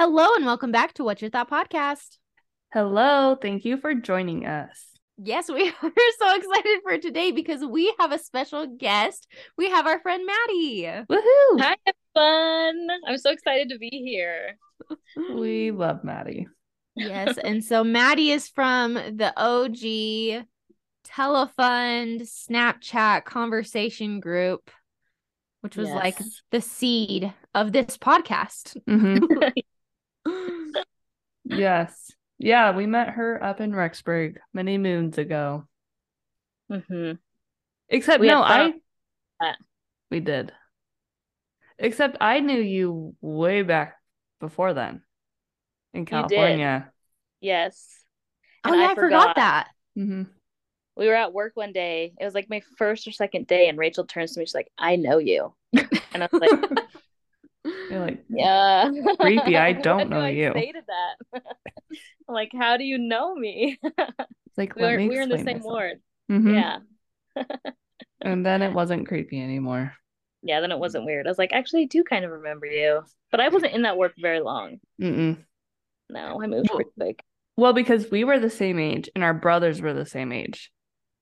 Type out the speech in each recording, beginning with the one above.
Hello and welcome back to What's Your Thought podcast. Hello, thank you for joining us. Yes, we are so excited for today because we have a special guest. We have our friend Maddie. Woohoo! Hi, everyone. I'm so excited to be here. We love Maddie. Yes, and so Maddie is from the OG Telefund Snapchat conversation group, which was like the seed of this podcast. Mhm. yes. Yeah, we met her up in Rexburg many moons ago. hmm Except We no, I fun. Uh, we did. Except I knew you way back before then in did. California. Yes. oh, And yeah, I, forgot that. hmm We were at work one day. It was like my first or second day, and Rachel turns to me. She's like, "I know you," and I was like, You're like, "Yeah, Creepy, I don't do know I you. Say to that, like, how do you know me? it's like we were we were in the same myself. ward. Mhm. Yeah, And then it wasn't creepy anymore. yeah. Then it wasn't weird. I was like, actually, I do kind of remember you, but I wasn't in that work very long. Mm-mm. No, I moved Well- quick. Well, because we were the same age and our brothers were the same age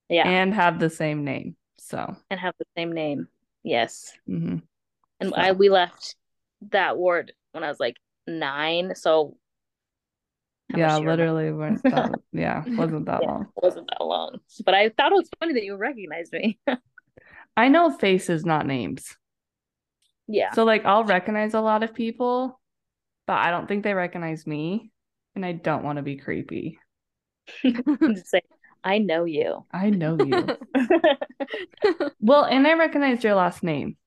Yeah, and have the same name. So, and have the same name. Yes. mhm. and So- I we left that ward when I was like nine, so yeah, literally weren't that, yeah, wasn't that Yeah, long. wasn't that long. But I thought it was funny that you recognized me. I know faces, not names. yeah, So, like, I'll recognize a lot of people, but I don't think they recognize me. And I don't want to be creepy. just say I know you. I know you. well, and I recognized your last name.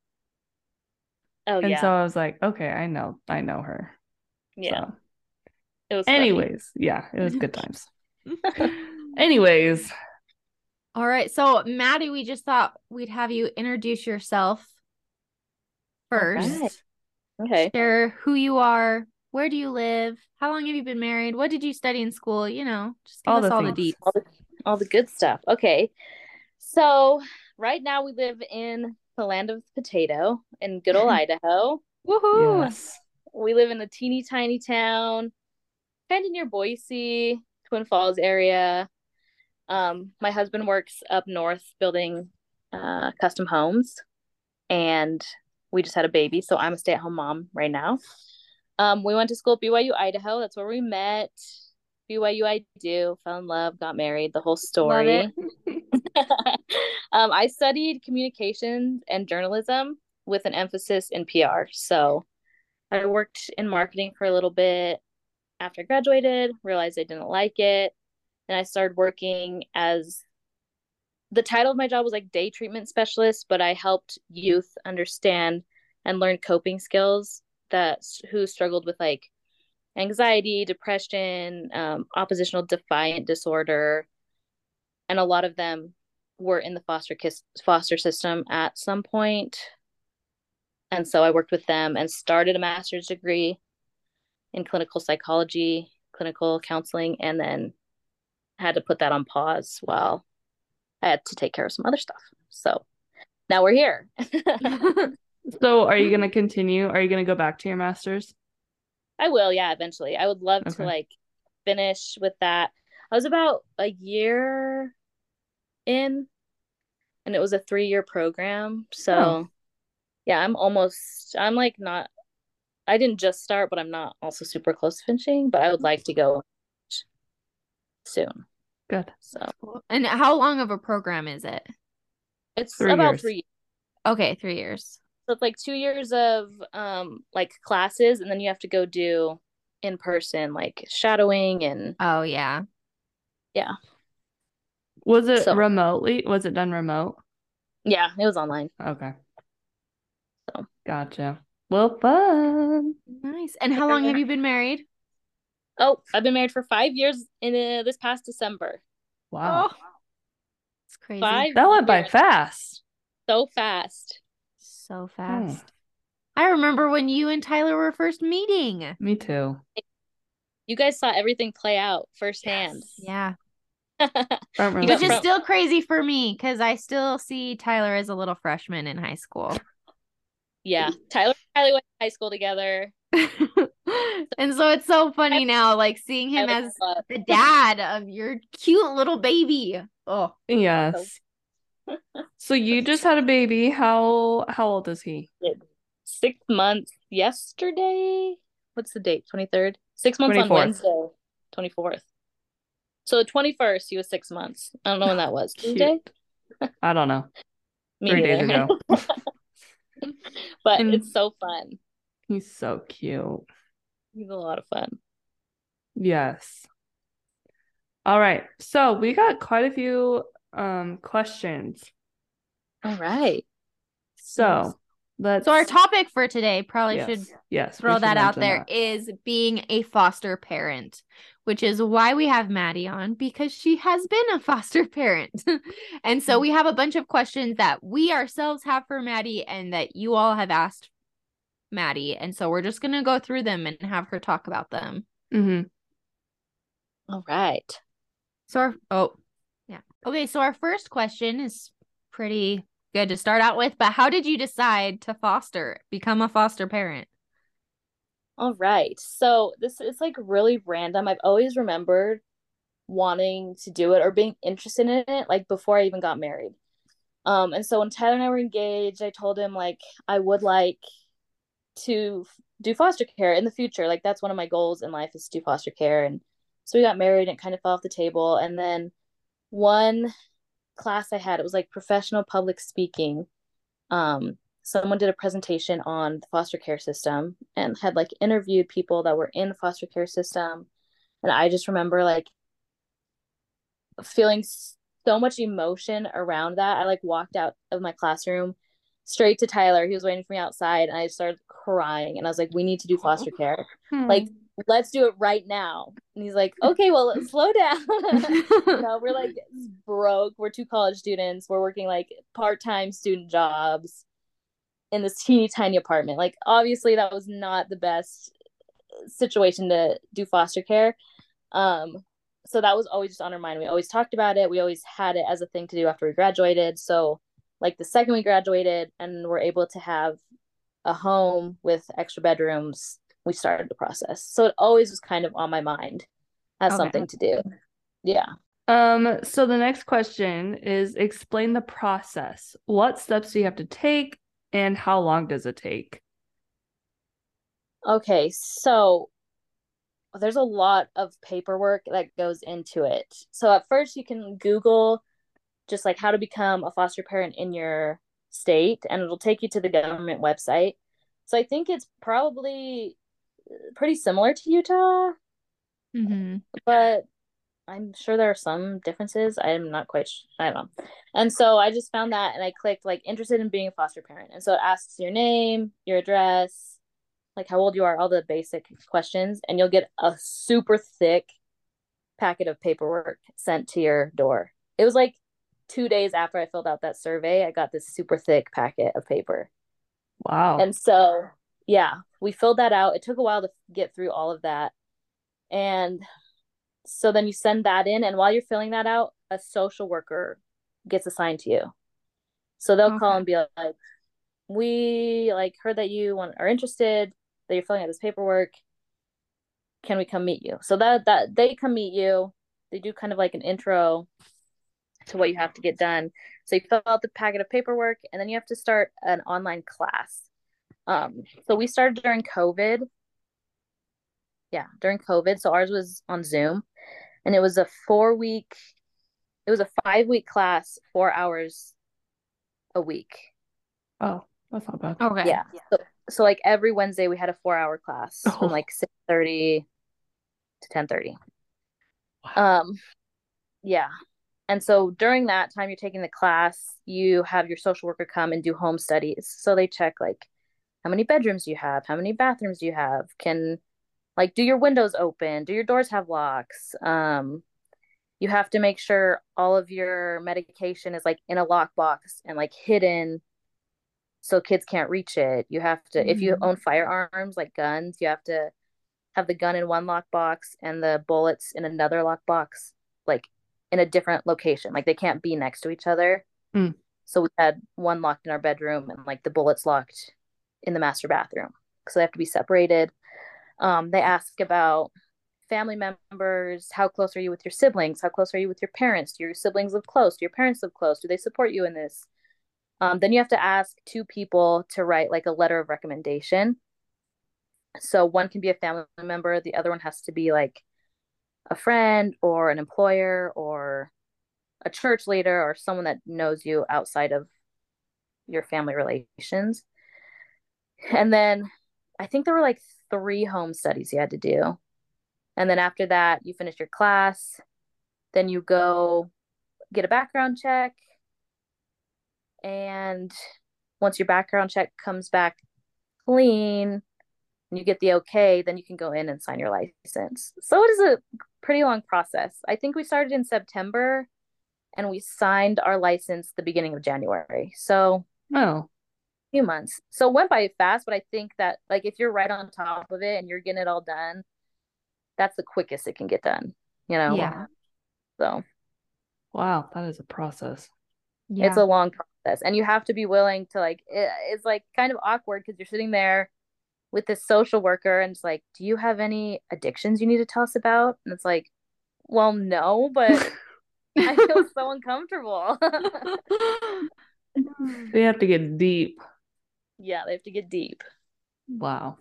Oh and yeah, so I was like, okay, I know, I know her. yeah. So, It was funny. anyways, yeah, it was good times. Anyways, All right. So, Maddie, we just thought we'd have you introduce yourself first. Alright. Okay. Share who you are. Where do you live? How long have you been married? What did you study in school? You know, just give All us the all the things. deets. All the, all the good stuff. Okay. So right now we live in the land of potato in good old Idaho. Woohoo. yes. We live in a teeny tiny town, kind of near Boise, Twin Falls area. Um, my husband works up north building uh, custom homes, and we just had a baby, so I'm a stay at home mom right now. Um, we went to school at BYU Idaho. That's where we met. BYU I do, fell in love, got married, the whole story. um, I studied communications and journalism with an emphasis in PR. So I worked in marketing for a little bit after I graduated, realized I didn't like it. And I started working as the title of my job was like day treatment specialist, but I helped youth understand and learn coping skills that who struggled with like anxiety, depression, um, oppositional defiant disorder, and a lot of them were in the foster kiss, foster system at some point. And so I worked with them and started a master's degree in clinical psychology, clinical counseling, and then had to put that on pause while I had to take care of some other stuff. So now we're here. So, are you going to continue? Are you going to go back to your master's? I will, yeah, eventually. I would love Okay. to like finish with that. I was about a year in and it was a 3-year program. So Oh. yeah, I'm almost I'm like not I didn't just start, but I'm not also super close to finishing, but I would like to go soon. Good. So And how long of a program is it? it's Three about years. 3 Okay, three years. So it's like 2 years of um like classes and then you have to go do in person like shadowing and Oh, yeah. yeah. Was it So- remotely? Was it done remote? yeah, it was online. Okay. So. Gotcha. Well, fun. Nice. And how long have you been married? Oh, I've been married for five years in uh, this past December. Wow. Oh, it's crazy. Five That went by years. fast. so fast. So fast. I remember when you and Tyler were first meeting. Me too. You guys saw everything play out firsthand. Yeah. Front row You Which is still crazy for me because I still see Tyler as a little freshman in high school. yeah, Tyler and Kylie went to high school together. and so it's so funny now, like seeing him as the dad of your cute little baby. Oh, Yes. So you just had a baby. How how old is he? Six months yesterday. What's the date? 23rd? Six months on Wednesday. 24th. So the 21st, he was six months. I don't know when that was. Tuesday? Cute. I don't know. Me Three days ago. but And- it's so fun. He's so cute. He's a lot of fun. Yes. All right. So we got quite a few um questions. All right. So let's so our topic for today probably yes, should yes, we throw should that out mention there that. is being a foster parent, which is why we have Maddie on because she has been a foster parent. and so we have a bunch of questions that we ourselves have for Maddie and that you all have asked Maddie. And so we're just going to go through them and have her talk about them. Mhm. All right. So, our, oh, yeah. Okay. So, our first question is pretty good to start out with, but how did you decide to foster, become a foster parent? All right. So this is like really random. I've always remembered wanting to do it or being interested in it like before I even got married. Um and so when Tyler and I were engaged, I told him like I would like to do foster care in the future. Like that's one of my goals in life is to do foster care and so we got married and it kind of fell off the table and then one class I had it was like professional public speaking. Um someone did a presentation on the foster care system and had like interviewed people that were in the foster care system. And i just remember like feeling so much emotion around that. I like walked out of my classroom straight to tyler. He was waiting for me outside and i started crying and i was like we need to do foster oh. care. Hmm. Like let's do it right now. And he's like okay well let's slow down. No, we're like broke. We're two college students. We're working like part time student jobs in this teeny tiny apartment. Like, obviously, that was not the best situation to do foster care. Um, so that was always just on our mind. We always talked about it. We always had it as a thing to do after we graduated. So, like the second we graduated and were able to have a home with extra bedrooms, we started the process. So it always was kind of on my mind as Okay. something to do. Yeah. Um, so the next question is explain the process. What steps do you have to take and how long does it take? Okay, so there's a lot of paperwork that goes into it. So at first you can Google just like how to become a foster parent in your state and it'll take you to the government website. So I think it's probably pretty similar to Utah, hmm but I'm sure there are some differences. I'm not quite sh- I don't know. And so I just found that and I clicked like interested in being a foster parent. And so it asks your name, your address, like how old you are, all the basic questions, and you'll get a super thick packet of paperwork sent to your door. It was like two days after I filled out that survey, I got this super thick packet of paper. Wow. And so, yeah, we filled that out. It took a while to get through all of that. And so then you send that in, and while you're filling that out, a social worker gets assigned to you. So they'll call and be like, "We like heard that you want are interested, that you're filling out this paperwork. Can we come meet you?" So that that they come meet you. They do kind of like an intro to what you have to get done. So you fill out the packet of paperwork, and then you have to start an online class. Um, so we started during COVID. Yeah, during COVID. So ours was on Zoom, and it was a four week. It was a five week class, four hours a week. oh, that's not bad. Okay. Yeah. So, so like every Wednesday we had a four hour class Oh. from like six thirty to ten thirty. Wow. Um, yeah. And so during that time you're taking the class, you have your social worker come and do home studies. So they check like how many bedrooms do you have, how many bathrooms do you have, can like do your windows open, do your doors have locks? Um, you have to make sure all of your medication is like in a lockbox and like hidden so kids can't reach it. You have to if you Mhm. own firearms like guns, you have to have the gun in one lockbox and the bullets in another lockbox, like in a different location. Like they can't be next to each other. Mm. So we had one locked in our bedroom and like the bullets locked in the master bathroom. So they have to be separated. Um, they ask about family members. How close are you with your siblings? How close are you with your parents? Do your siblings live close? Do your parents live close? Do they support you in this? Um, then you have to ask two people to write like a letter of recommendation. So one can be a family member, the other one has to be like a friend or an employer or a church leader or someone that knows you outside of your family relations. And then I think there were like three home studies you had to do. And then after that, you finish your class. Then you go get a background check. And once your background check comes back clean and you get the okay, then you can go in and sign your license. So it is a pretty long process. I think we started in September and we signed our license the beginning of January. So Oh, few months. So it went by fast, but I think that like if you're right on top of it and you're getting it all done, that's the quickest it can get done. You know? Yeah. So wow, that is a process. Yeah. it's a long process. And you have to be willing to like it, it's like kind of awkward because you're sitting there with this social worker and it's like, do you have any addictions you need to tell us about? And it's like, well, no, but I feel so uncomfortable. they have to get deep. Yeah, they have to get deep. Wow.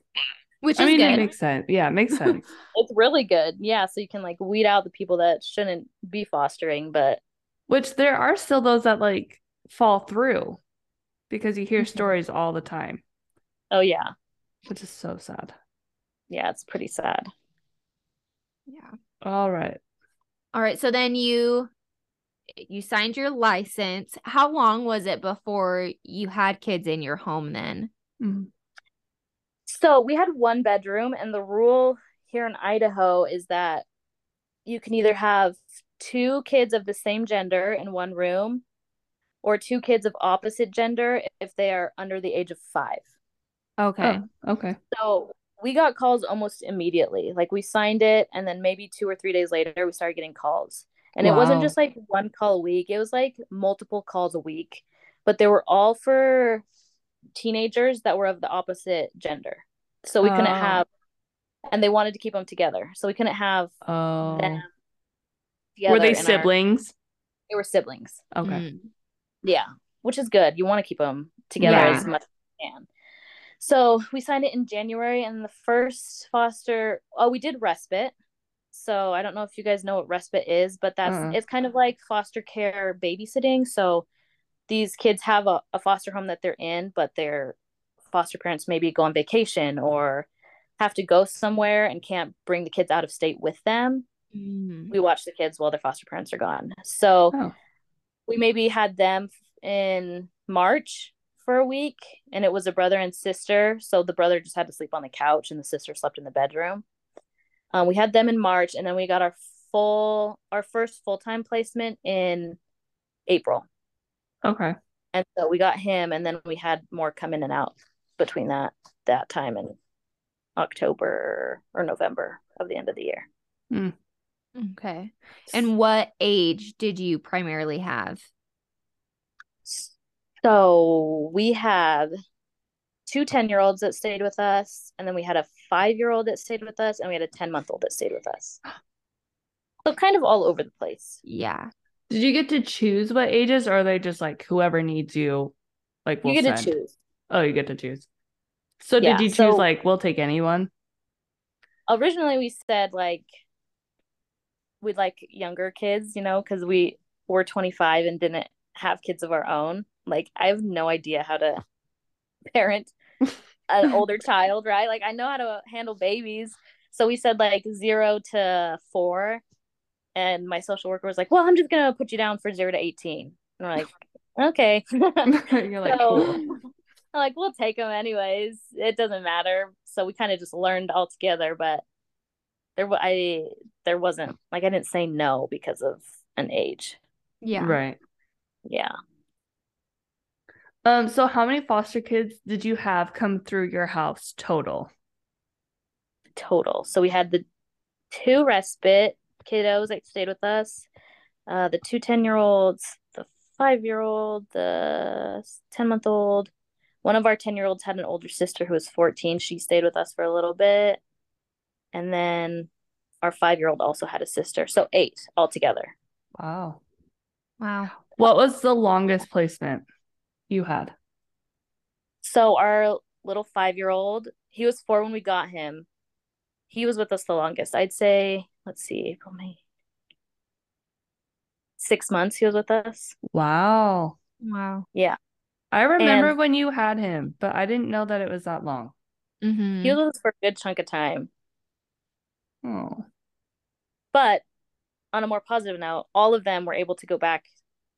Which I is mean, it makes sense. Yeah, it makes sense. It's really good. Yeah, so you can like weed out the people that shouldn't be fostering, but Which there are still those that like fall through because you hear Mhm. stories all the time, oh yeah. which is so sad. Yeah, it's pretty sad. yeah. All right. All right. So then you you signed your license. How long was it before you had kids in your home then? Mhm. So we had one bedroom, and the rule here in Idaho is that you can either have two kids of the same gender in one room or two kids of opposite gender if they are under the age of five. Okay. Oh, okay. So we got calls almost immediately. Like we signed it, and then maybe two or three days later, we started getting calls. And it wasn't just like one call a week, it was like multiple calls a week. But they were all for teenagers that were of the opposite gender. So we couldn't Oh. have, and they wanted to keep them together. So we couldn't have Oh. them Were they together in our- siblings? they were siblings. Okay. Mm. Yeah, which is good. You want to keep them together Yeah. as much as you can. So we signed it in January, and the first foster, oh, we did respite. So I don't know if you guys know what respite is, but that's it's kind of like foster care babysitting. So these kids have a, a foster home that they're in, but their foster parents maybe go on vacation or have to go somewhere and can't bring the kids out of state with them. Mm. We watch the kids while their foster parents are gone. So Oh. we maybe had them in March for a week, and it was a brother and sister. So the brother just had to sleep on the couch, and the sister slept in the bedroom. Um, we had them in March, and then we got our full, our first full time placement in April, Okay. and so we got him, and then we had more come in and out between that that time and October or November of the end of the year. Okay. And what age did you primarily have? So we had two 10 year olds that stayed with us, and then we had a five year old that stayed with us, and we had a 10 month old that stayed with us. So kind of all over the place. Yeah. Did you get to choose what ages, or are they just like whoever needs you? Like we'll you get send? to choose. Oh, you get to choose. So Yeah, did you choose so- like we'll take anyone? Originally, we said like we'd like younger kids, you know, because we were 25 and didn't have kids of our own. Like, I have no idea how to parent an older child, right? Like, I know how to handle babies. So we said like zero to four. And my social worker was like, well, I'm just going to put you down for zero to 18. And we're like, okay. You're like so cool. I'm like, we'll take them anyways. It doesn't matter. So we kind of just learned all together, but there wa- I there wasn't like I didn't say no because of an age. Yeah. Right. Yeah. Um. So how many foster kids did you have come through your house total? Total. So we had the two respite kiddos that stayed with us, uh, the two 10 year olds, the five year old, the 10 month old. One of our 10 year olds had an older sister who was 14. She stayed with us for a little bit. And then our five year old also had a sister. So eight altogether. Wow. Wow. What was the longest placement you had? So our little five year old, he was four when we got him. He was with us the longest. I'd say, let's see, April, May. Six months he was with us. Wow. Wow. Yeah. I remember And- when you had him, but I didn't know that it was that long. Mm-hmm. He was with us for a good chunk of time. Oh. But on a more positive note, all of them were able to go back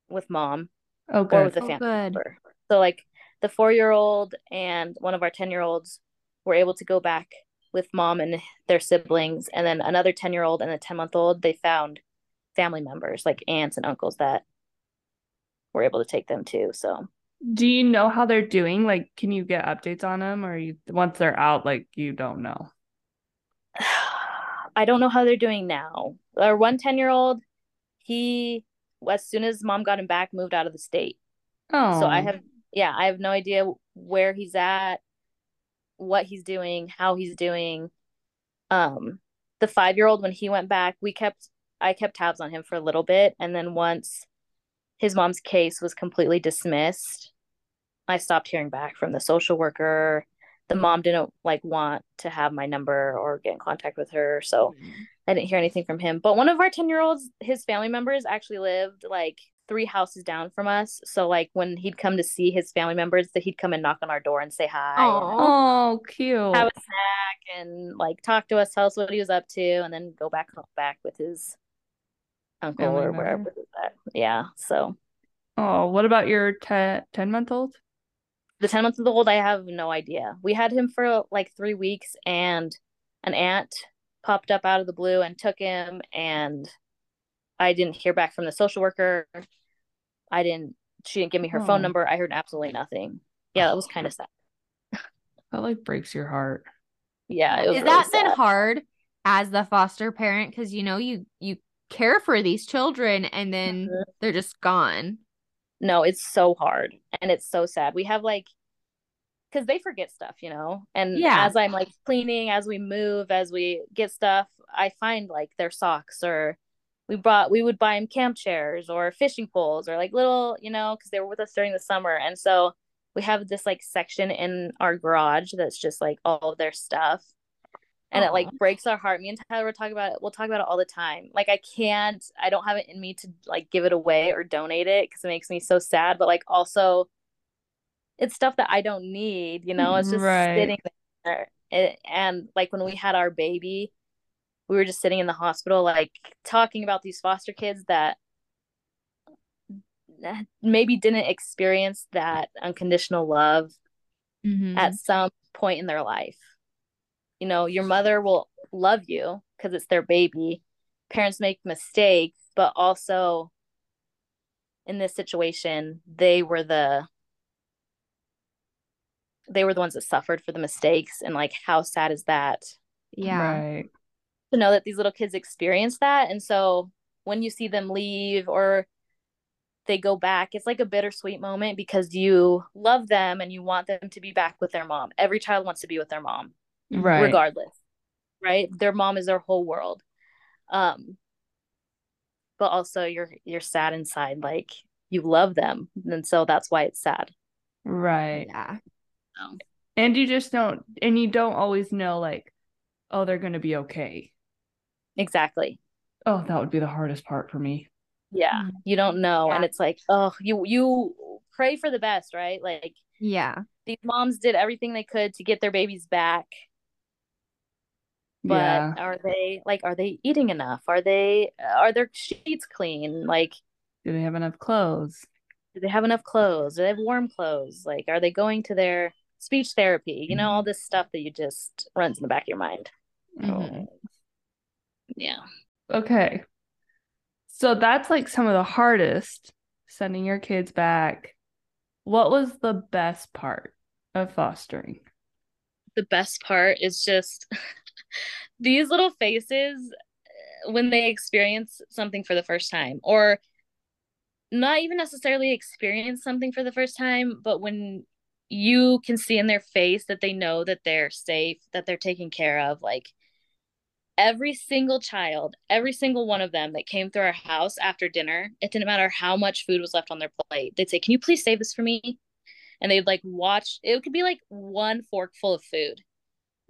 with mom Oh, good. or good. with a Oh, family good. member. So like the four year old and one of our ten year olds were able to go back with mom and their siblings, and then another ten year old and a ten month old they found family members like aunts and uncles that were able to take them too. So Do you know how they're doing? Like, can you get updates on them, or you once they're out, like you don't know? I don't know how they're doing now. Our one 10 year old, he as soon as mom got him back, moved out of the state. Oh, So I oh. have, yeah, I have no idea where he's at, what he's doing, how he's doing. Um, the five year old, when he went back, we kept, I kept tabs on him for a little bit. And then once his mom's case was completely dismissed, I stopped hearing back from the social worker. The mom didn't like want to have my number or get in contact with her. So I didn't hear anything from him. But one of our 10 year olds, his family members actually lived like three houses down from us. So like when he'd come to see his family members, that he'd come and knock on our door and say hi. Oh. cute. Have a snack and like talk to us, tell us what he was up to, and then go back home back with his uncle Family or wherever member. he's at. Yeah. So Oh, what about your 10, 10 month old? the 10 months old, I have no idea. We had him for like three weeks, and an aunt popped up out of the blue and took him, and I didn't hear back from the social worker. I didn't, she didn't give me her Oh. phone number. I heard absolutely nothing. Yeah, that was kind of sad. That like breaks your heart. Yeah. It was Is really that then sad. hard as the foster parent? Because you know you you care for these children and then Mhm. they're just gone. No, it's so hard and it's so sad. We have like, because they forget stuff, you know? And Yeah. as I'm like cleaning, as we move, as we get stuff, I find like their socks or we brought, we would buy them camp chairs or fishing poles or like little, you know, because they were with us during the summer. And so we have this like section in our garage that's just like all of their stuff. And it like breaks our heart. Me and Tyler will talk about it. We'll talk about it all the time. Like I can't, I don't have it in me to like give it away or donate it because it makes me so sad. But like also, it's stuff that I don't need. You know, it's just Right. sitting there. It, and like when we had our baby, we were just sitting in the hospital, like talking about these foster kids that maybe didn't experience that unconditional love Mhm. at some point in their life. You know, your mother will love you because it's their baby. Parents make mistakes, but also in this situation, they were the they were the ones that suffered for the mistakes and like how sad is that yeah. Right. To know that these little kids experience that and so when you see them leave or they go back it's like a bittersweet moment because you love them and you want them to be back with their mom every child wants to be with their mom Right. regardless right their mom is their whole world um but also you're you're sad inside like you love them and so that's why it's sad Right. Yeah. so, And you just don't, and you don't always know, like, oh, they're going to be okay. Exactly Oh, that would be the hardest part for me. yeah Mm. you don't know and it's like oh you you pray for the best right like Yeah. these moms did everything they could to get their babies back but yeah. are they like are they eating enough are they are their sheets clean like Do they have enough clothes? do they have enough clothes do they have warm clothes like are they going to their speech therapy you know all this stuff that you just runs in the back of your mind Mhm. Oh. Yeah Okay. So that's like some of the hardest, sending your kids back. What was the best part of fostering? the best part is just these little faces uh, when they experience something for the first time or not even necessarily experience something for the first time but when you can see in their face that they know that they're safe that they're taken care of like every single child, every single one of them that came through our house after dinner, it didn't matter how much food was left on their plate. They'd say, Can you please save this for me? And they'd like watch, it could be like one fork full of food.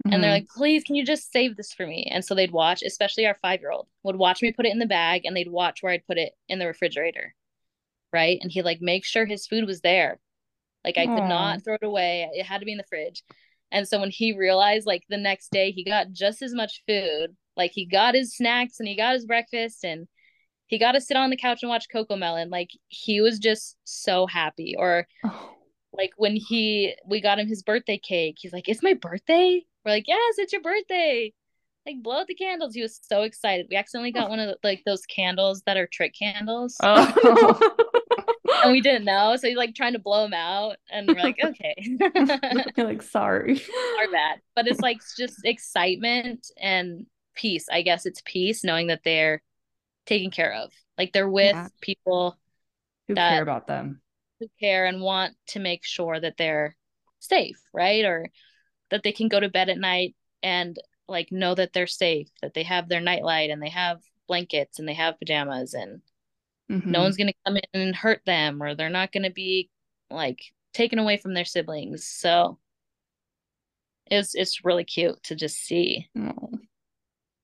Mm-hmm. And they're mm-hmm. like, Please, can you just save this for me? And so they'd watch, especially our five year old would watch me put it in the bag and they'd watch where I'd put it in the refrigerator. Right. And he'd like make sure his food was there. Like I Aww. could not throw it away. It had to be in the fridge. And so when he realized, like the next day, he got just as much food. Like he got his snacks and he got his breakfast and he got to sit on the couch and watch CoComelon. Like he was just so happy. Or oh. like when he we got him his birthday cake, he's like, "It's my birthday." We're like, "Yes, it's your birthday." Like blow out the candles. He was so excited. We accidentally got oh. one of the, like those candles that are trick candles. Oh. and we didn't know. So he's like trying to blow him out, and we're like, okay. You're like, sorry. Our bad. But it's like just excitement and peace. I guess it's peace knowing that they're taken care of. Like they're with yeah. people who that, care about them, who care and want to make sure that they're safe, right? Or that they can go to bed at night and like know that they're safe, that they have their nightlight and they have blankets and they have pajamas and Mm-hmm. No one's going to come in and hurt them, or they're not going to be like taken away from their siblings. So it's it's really cute to just see oh.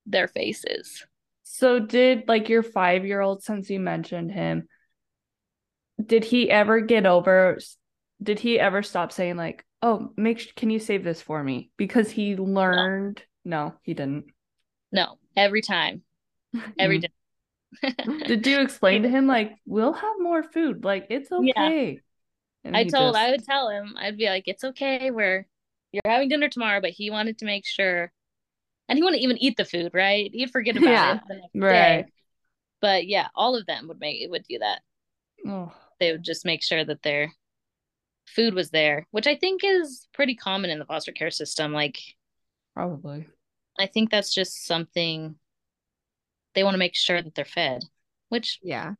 their faces. So did like your 5-year-old since you mentioned him did he ever get over did he ever stop saying like oh make can you save this for me because he learned no, no he didn't no every time every day Did you explain to him like we'll have more food? Like it's okay. Yeah. I told just... I would tell him, I'd be like, It's okay, we're you're having dinner tomorrow, but he wanted to make sure and he wouldn't even eat the food, right? He'd forget about yeah. it the next right. day. But yeah, all of them would make it would do that. Oh. They would just make sure that their food was there, which I think is pretty common in the foster care system. Like probably. I think that's just something they want to make sure that they're fed, which yeah,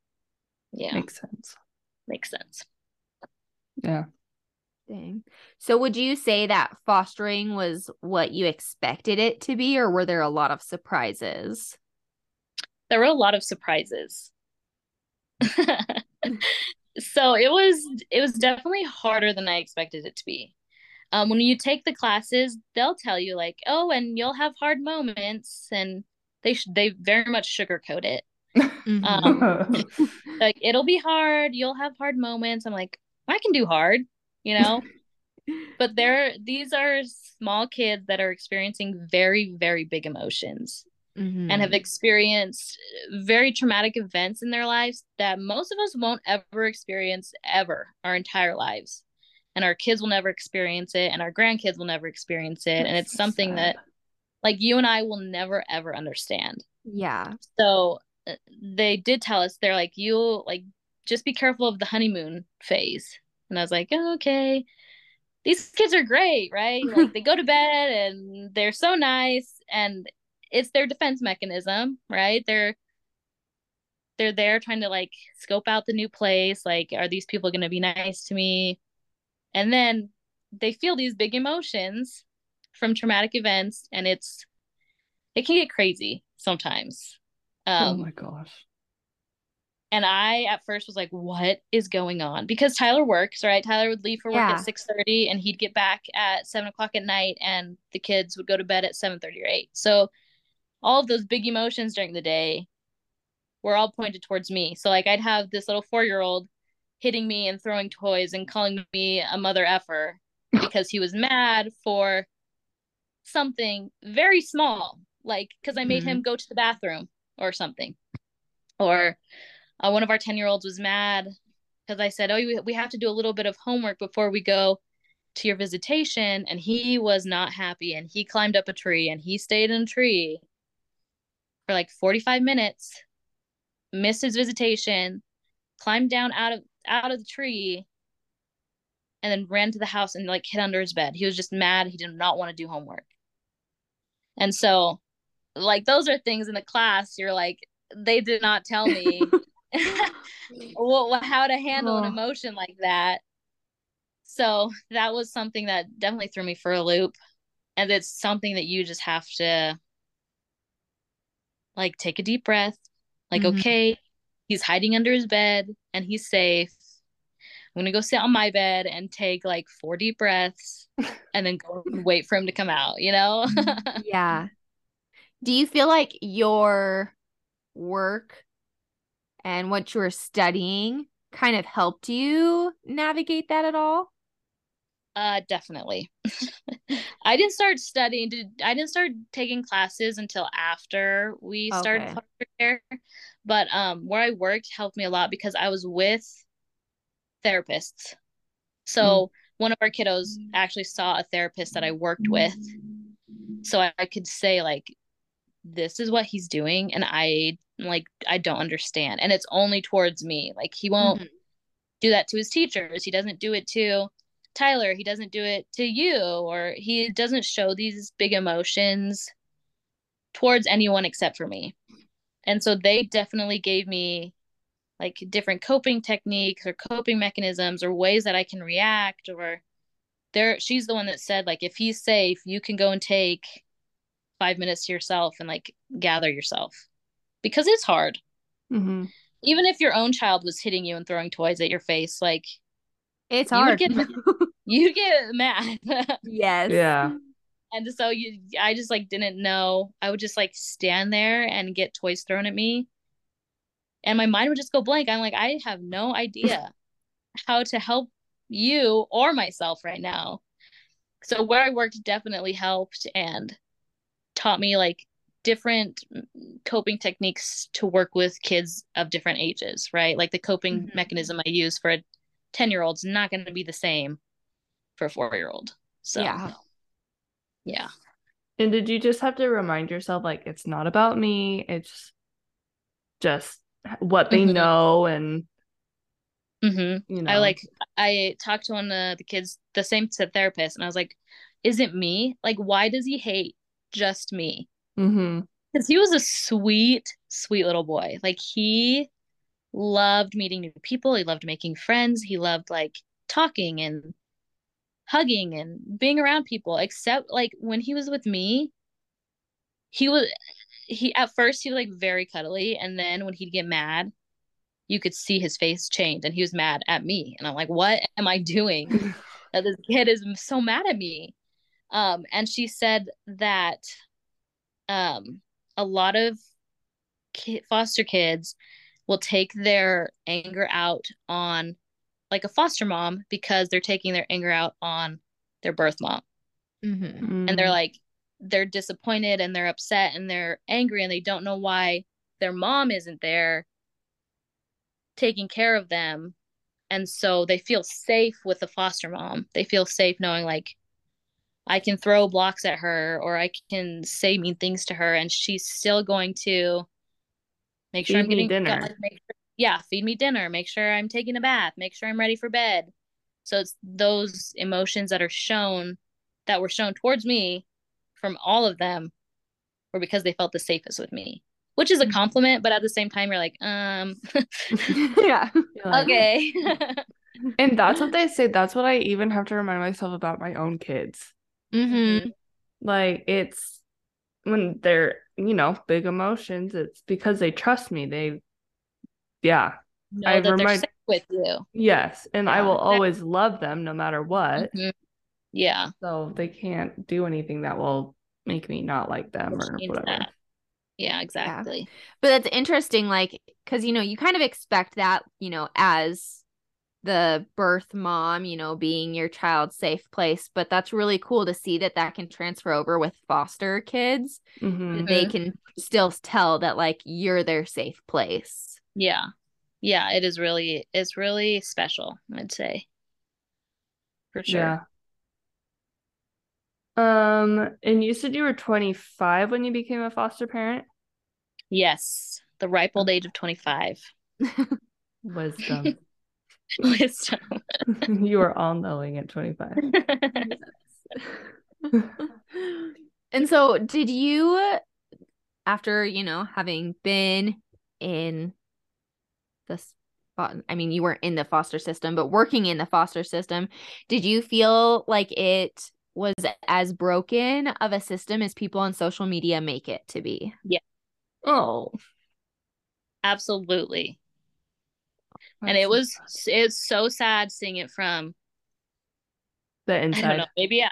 yeah, makes sense. Makes sense. Yeah. Dang. So would you say that fostering was what you expected it to be, or were there a lot of surprises? There were a lot of surprises. so it was it was definitely harder than I expected it to be. Um, when you take the classes, they'll tell you like, oh, and you'll have hard moments, and they sh- they very much sugarcoat it. Mm-hmm. um, like it'll be hard. You'll have hard moments. I'm like, I can do hard, you know. but there, these are small kids that are experiencing very, very big emotions. Mm-hmm. and have experienced very traumatic events in their lives that most of us won't ever experience ever our entire lives and our kids will never experience it and our grandkids will never experience it That's and it's something sad. that like you and I will never ever understand. Yeah. So uh, they did tell us they're like you like just be careful of the honeymoon phase. And I was like, oh, okay. These kids are great, right? Like they go to bed and they're so nice and it's their defense mechanism, right? They're they're there trying to like scope out the new place, like are these people going to be nice to me? And then they feel these big emotions from traumatic events and it's it can get crazy sometimes. Oh um, oh my gosh. and i at first was like what is going on? Because tyler works right? Tyler would leave for work yeah. at 6 30 and he'd get back at 7 o'clock at night and the kids would go to bed at 7 30 or 8 so all of those big emotions during the day were all pointed towards me. So like i'd have this little four year old hitting me and throwing toys and calling me a mother effer because he was mad for something very small, like because I made mm-hmm. him go to the bathroom or something. Or uh, one of our 10 year olds was mad because I said, Oh, we have to do a little bit of homework before we go to your visitation. And he was not happy and he climbed up a tree and he stayed in a tree for like 45 minutes, missed his visitation, climbed down out of out of the tree and then ran to the house and like hid under his bed. He was just mad. He did not want to do homework. And so, like, those are things in the class you're like, they did not tell me what, how to handle oh. an emotion like that. So, that was something that definitely threw me for a loop. And it's something that you just have to like take a deep breath. Like, Mhm. okay, he's hiding under his bed and he's safe. I'm gonna go sit on my bed and take like four deep breaths and then go and wait for him to come out, you know? Yeah. Do you feel like your work and what you were studying kind of helped you navigate that at all? Uh, definitely. I didn't start studying. Did I didn't start taking classes until after we started Okay. foster care. But um, where I worked helped me a lot because I was with therapists. So one of our kiddos actually saw a therapist that I worked with, so I, I could say like, this is what he's doing, and I like I don't understand, and it's only towards me. Like he won't Mhm. do that to his teachers. He doesn't do it to Tyler. He doesn't do it to you, or he doesn't show these big emotions towards anyone except for me. And so they definitely gave me like different coping techniques or coping mechanisms or ways that I can react or there she's the one that said like if he's safe, you can go and take 5 minutes to yourself and like gather yourself. Because it's hard. Mm-hmm. Even if your own child was hitting you and throwing toys at your face, like It's You hard. get you get mad. yes. Yeah. and so you I just like didn't know. I would just like stand there and get toys thrown at me. And my mind would just go blank. I'm like, I have no idea how to help you or myself right now. So where I worked definitely helped and taught me like different coping techniques to work with kids of different ages, right? Like the coping Mhm. mechanism I use for a 10 year old is not going to be the same for a four year old. So, Yeah. yeah. And did you just have to remind yourself like it's not about me, it's just what they Mhm. know and hmm you know I like I talked to one of the kids, the same therapist, and I was like, "Is it me? Like, why does he hate just me?" mm-hmm. Because he was a sweet, sweet little boy. Like he loved meeting new people. He loved making friends. He loved like talking and hugging and being around people. Except like when he was with me, he was he at first he was like very cuddly, and then when he'd get mad, you could see his face change, and he was mad at me, and I'm like, what am I doing? that this kid is so mad at me. Um, and she said that um, a lot of ki- foster kids will take their anger out on like a foster mom because they're taking their anger out on their birth mom. Mm-hmm. And they're like, they're disappointed and they're upset and they're angry and they don't know why their mom isn't there taking care of them. And so they feel safe with the foster mom. They feel safe knowing like i can throw blocks at her or i can say mean things to her and she's still going to make sure i'm getting dinner. make sure, yeah feed me dinner. Make sure i'm taking a bath. Make sure i'm ready for bed. So it's those emotions that are shown that were shown towards me from all of them were because they felt the safest with me which is a Mhm. compliment but at the same time you're like um yeah. Okay And that's what they say. That's what I even have to remind myself about my own kids. Mm-hmm. Like it's when they're, you know, big emotions, it's because they trust me. They yeah. know I that they're remind- safe with you Yes. And I will exactly. always love them no matter what. Mhm. Yeah So they can't do anything that will make me not like them Which or whatever. that. yeah exactly But that's interesting, like, because, you know, you kind of expect that, you know, as the birth mom, you know, being your child's safe place. But that's really cool to see that that can transfer over with foster kids. hmm that They can still tell that, like, you're their safe place. yeah yeah it is really it's really special i'd say for sure Yeah. Um, and you said you were 25 when you became a foster parent? yes the ripe old age of 25 Wisdom. wisdom you are all knowing at 25. and so, did you, after, you know, having been in the spot, I mean, you weren't in the foster system, but working in the foster system, did you feel like it was as broken of a system as people on social media make it to be? Yeah. Oh. Absolutely. and it was it's so sad seeing it from the inside. I don't inside. know. Maybe I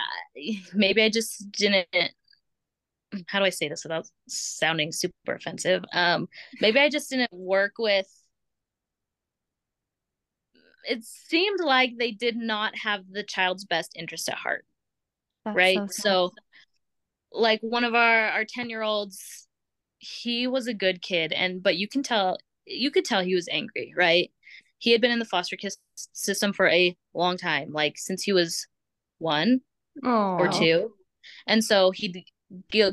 maybe I just didn't how do I say this without sounding super offensive? Um maybe I just didn't work with it seemed like they did not have the child's best interest at heart. That's right? so. So, like one of our our 10 year olds he was a good kid and but you can tell you could tell he was angry right he had been in the foster care system for a long time like since he was one oh. or two and so he'd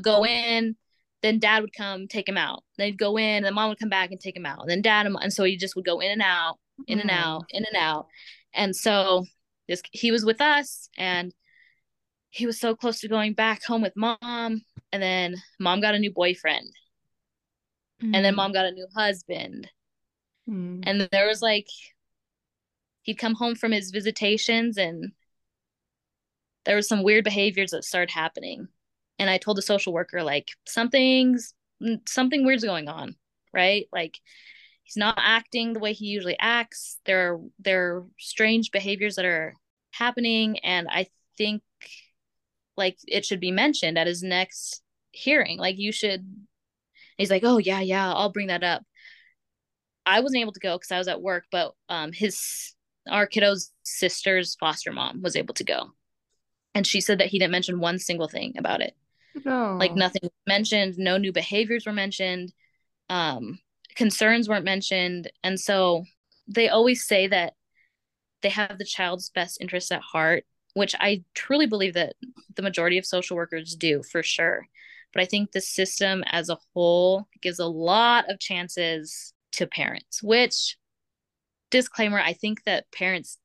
go in then dad would come take him out then he'd go in and then mom would come back and take him out and then dad and, and so he just would go in and out in and mm-hmm. out in and out and so this he was with us and he was so close to going back home with mom and then mom got a new boyfriend. And then Mm. mom got a new husband. Mm. and there was like he'd come home from his visitations and there was some weird behaviors that started happening. And i told the social worker like something's something weird's going on right? Like he's not acting the way he usually acts. There are there are strange behaviors that are happening and i think like it should be mentioned at his next hearing. Like you should he's like oh yeah yeah i'll bring that up. I wasn't able to go because i was at work but um his our kiddo's sister's foster mom was able to go. And she said that he didn't mention one single thing about it. No. like nothing was mentioned no new behaviors were mentioned um concerns weren't mentioned. And so they always say that they have the child's best interests at heart which i truly believe that the majority of social workers do for sure but i think the system as a whole gives a lot of chances to parents which disclaimer i think that parents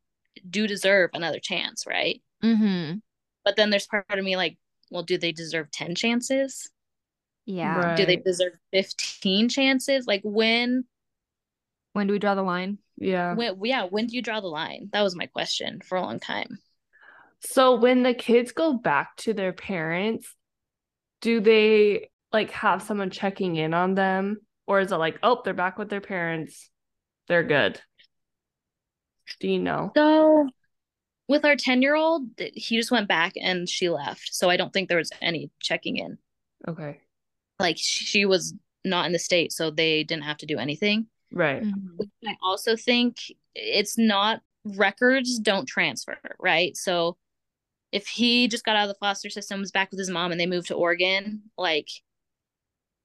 do deserve another chance right Mhm. but then there's part of me like well do they deserve 10 chances Yeah. Right. do they deserve 15 chances like when When do we draw the line? yeah. when yeah when do you draw the line that was my question for a long time So when the kids go back to their parents, do they like have someone checking in on them? Or is it like, oh, they're back with their parents. They're good. Do you know? so with our 10 year old he just went back and she left so i don't think there was any checking in Okay. like she was not in the state so they didn't have to do anything Right. Mhm. I also think it's not records don't transfer, right? So if he just got out of the foster system, was back with his mom, and they moved to Oregon, like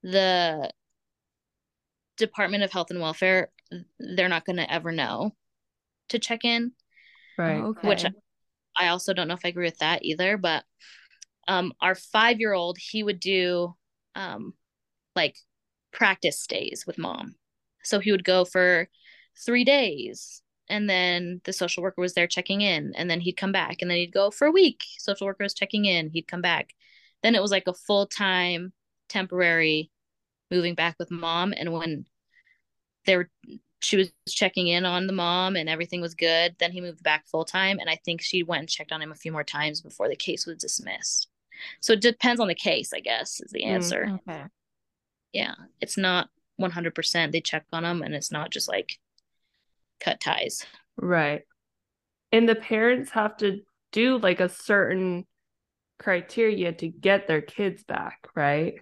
the Department of Health and Welfare, they're not going to ever know to check in. Right. Oh, okay. Which I also don't know if I agree with that either. But um, our five year old, he would do um, like practice stays with mom. So he would go for three days and then the social worker was there checking in and then he'd come back and then he'd go for a week. Social worker was checking in, he'd come back. Then it was like a full time temporary moving back with mom. And when they were she was checking in on the mom and everything was good. Then he moved back full time. And I think she went and checked on him a few more times before the case was dismissed. So it depends on the case, I guess, is the Mm, answer. Okay. Yeah. It's not 100%. They check on them and it's not just like cut ties. Right. And the parents have to do like a certain criteria to get their kids back, right?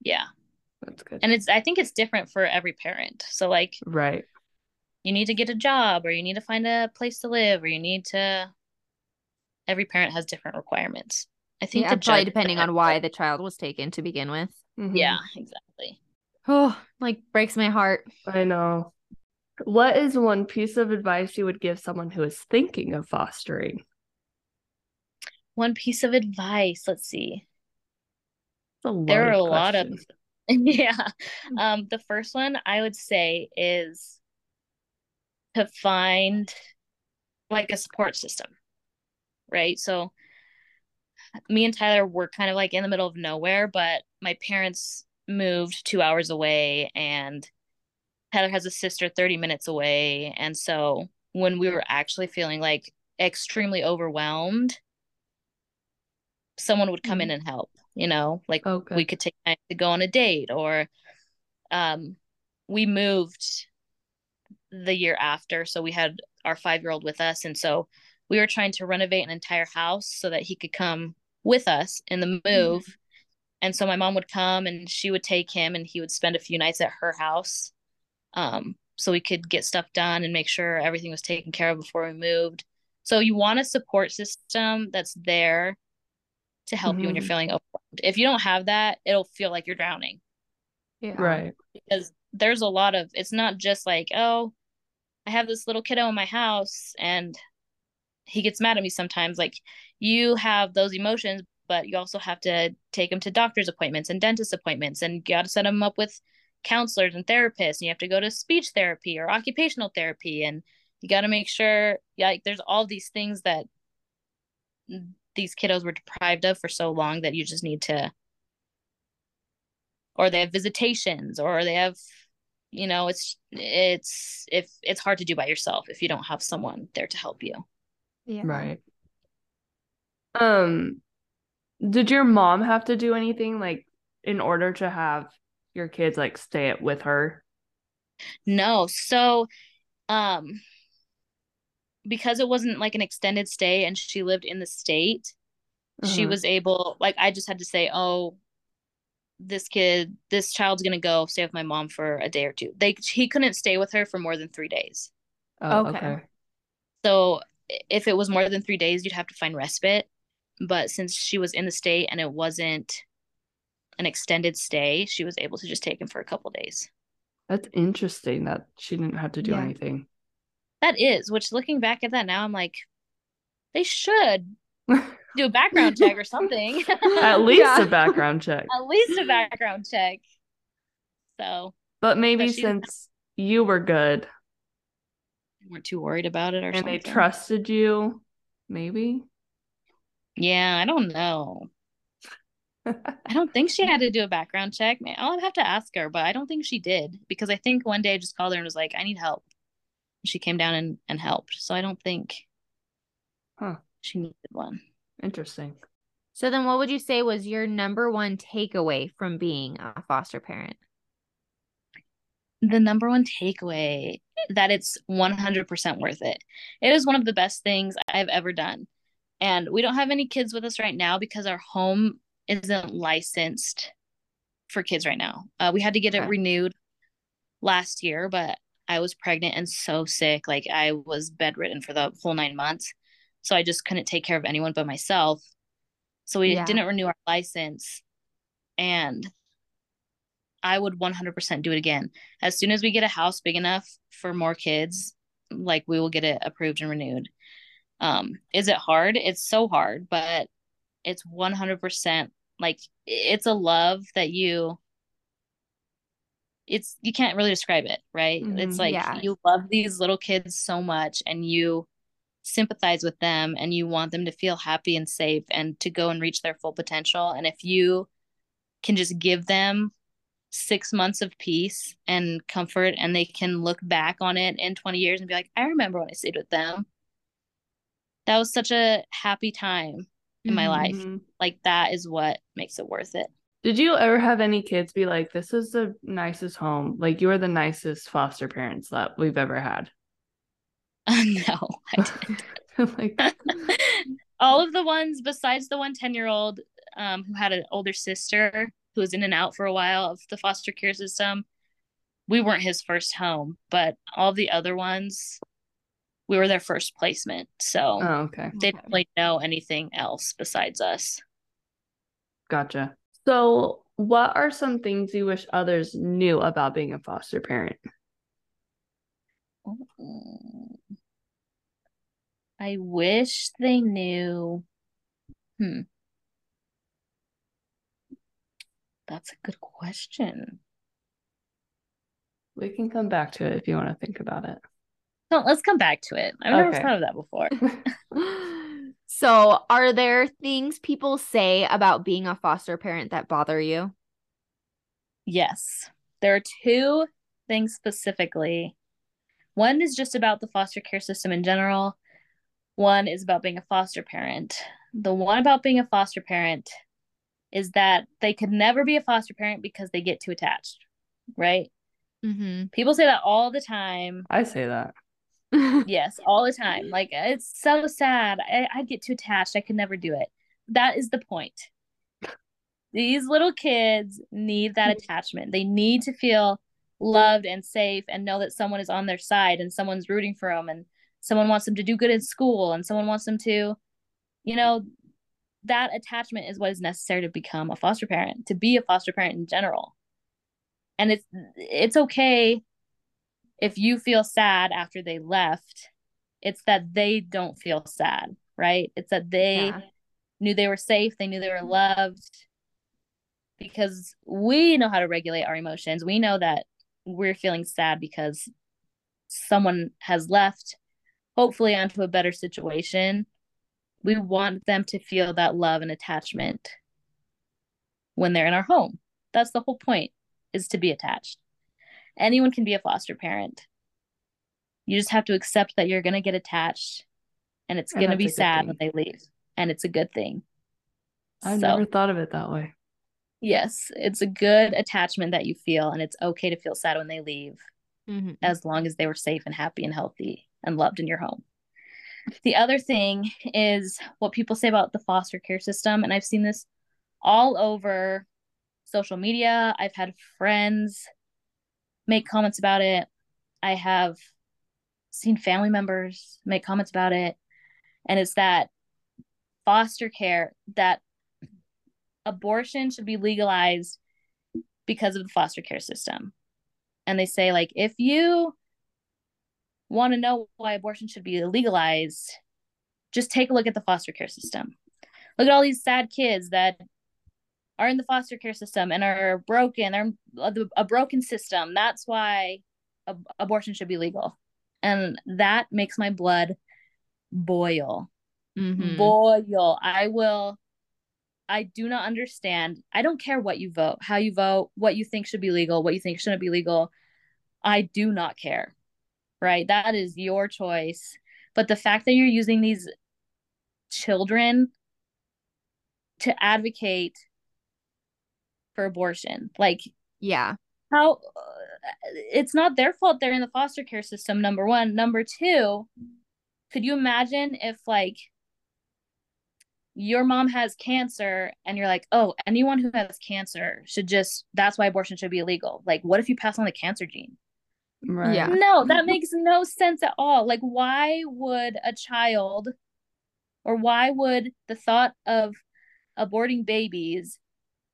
Yeah. That's good. And it's, I think it's different for every parent. So, like, right. you need to get a job or you need to find a place to live or you need to, every parent has different requirements. I think Yeah, the probably depending on why the child was taken to begin with. Mhm. Yeah, exactly. Oh, like breaks my heart. I know. What is one piece of advice you would give someone who is thinking of fostering? One piece of advice. Let's see. There are a lot of yeah. Um, the first one I would say is to find like a support system, right? So me and Tyler were kind of like in the middle of nowhere, but my parents moved two hours away and Tyler has a sister 30 minutes away. And so when we were actually feeling like extremely overwhelmed, someone would come in and help, you know, like Oh, we could take time to go on a date or um, we moved the year after, so we had our five year old with us, and so we were trying to renovate an entire house so that he could come with us in the move. Mm-hmm. And so my mom would come and she would take him and he would spend a few nights at her house. Um, so we could get stuff done and make sure everything was taken care of before we moved. So you want a support system that's there to help mm-hmm. you when you're mm-hmm. feeling overwhelmed. If you don't have that, it'll feel like you're drowning. Yeah. Right. Because there's a lot of it's not just like, oh, I have this little kiddo in my house and he gets mad at me sometimes. Like you have those emotions, but you also have to take him to doctor's appointments and dentist appointments and you got to set him up with counselors and therapists and you have to go to speech therapy or occupational therapy and you got to make sure like there's all these things that these kiddos were deprived of for so long that you just need to or they have visitations or they have you know it's it's if it's hard to do by yourself if you don't have someone there to help you. Yeah. Right. Um did your mom have to do anything like in order to have your kids like stay it with her? No. So um because it wasn't like an extended stay and she lived in the state uh-huh. she was able like i just had to say oh this kid this child's gonna go stay with my mom for a day or two. They he couldn't stay with her for more than three days. Oh, okay. okay. So if it was more than three days you'd have to find respite. But since she was in the state and it wasn't an extended stay she was able to just take him for a couple days that's interesting that she didn't have to do yeah. anything that is which looking back at that now i'm like they should do a background check or something. At least yeah. a background check. At least a background check. So, but maybe but since you were good, weren't too worried about it, or and something. they trusted you, maybe. Yeah, I don't know. I don't think she had to do a background check. I'll have to ask her, but I don't think she did because I think one day I just called her and was like, "I need help." She came down and, and helped. So I don't think. Huh. She needed one. Interesting. So then what would you say was your number one takeaway from being a foster parent? The number one takeaway that it's 100% worth it. It is one of the best things I've ever done. And we don't have any kids with us right now because our home isn't licensed for kids right now. Uh, we had to get okay. it renewed last year, but I was pregnant and so sick. Like I was bedridden for the full nine months. So I just couldn't take care of anyone but myself. So we yeah. didn't renew our license. And I would 100% do it again. As soon as we get a house big enough for more kids, like we will get it approved and renewed. Um, is it hard? It's so hard, but it's 100% like it's a love that you it's you can't really describe it, right? Mm-hmm, it's like yeah. you love these little kids so much and you sympathize with them and you want them to feel happy and safe and to go and reach their full potential. And if you can just give them six months of peace and comfort and they can look back on it in 20 years and be like, I remember when I stayed with them. That was such a happy time in my mm-hmm. life. Like that is what makes it worth it. Did you ever have any kids be like, this is the nicest home? Like you are the nicest foster parents that we've ever had? no, I didn't. like all of the ones besides the one 10 year old um, who had an older sister who was in and out for a while of the foster care system. We weren't his first home, but all the other ones, we were their first placement. So oh, okay. they didn't really know anything else besides us. Gotcha. So, what are some things you wish others knew about being a foster parent? I wish they knew. Hmm. That's a good question. We can come back to it if you want to think about it. No, let's come back to it. I've okay. never thought of that before. so, are there things people say about being a foster parent that bother you? Yes. There are two things specifically. One is just about the foster care system in general, one is about being a foster parent. The one about being a foster parent is that they could never be a foster parent because they get too attached. right? Mm-hmm. People say that all the time. I say that. Yes, all the time. Like it's so sad. I, I'd get too attached. I could never do it. That is the point. These little kids need that attachment. They need to feel loved and safe and know that someone is on their side and someone's rooting for them and someone wants them to do good in school and someone wants them to, you know, that attachment is what is necessary to become a foster parent, to be a foster parent in general. And it's it's okay if you feel sad after they left. It's that they don't feel sad, right? It's that they Yeah. knew they were safe, they knew they were mm-hmm. loved. Because we know how to regulate our emotions. We know that we're feeling sad because someone has left, hopefully onto a better situation. We want them to feel that love and attachment when they're in our home. That's the whole point is to be attached. Anyone can be a foster parent. You just have to accept that you're going to get attached and it's going to be sad thing. when they leave and it's a good thing. I've So- never thought of it that way. Yes, it's a good attachment that you feel, and it's okay to feel sad when they leave, Mhm. as long as they were safe and happy and healthy and loved in your home. The other thing is what people say about the foster care system, and I've seen this all over social media. I've had friends make comments about it. I have seen family members make comments about it, and it's that foster care that abortion should be legalized because of the foster care system. And they say, like, if you want to know why abortion should be legalized, just take a look at the foster care system. Look at all these sad kids that are in the foster care system and are broken. They're a, broken system. That's why ab- abortion should be legal. And that makes my blood boil Mhm. boil. I will. I do not understand. I don't care what you vote, how you vote, what you think should be legal, what you think shouldn't be legal. I do not care. Right? That is your choice. But the fact that you're using these children to advocate for abortion, like Yeah. how it's not their fault they're in the foster care system number one number two could you imagine if like your mom has cancer and you're like oh anyone who has cancer should just that's why abortion should be illegal like what if you pass on the cancer gene Right. Yeah. no that makes no sense at all like why would a child or why would the thought of aborting babies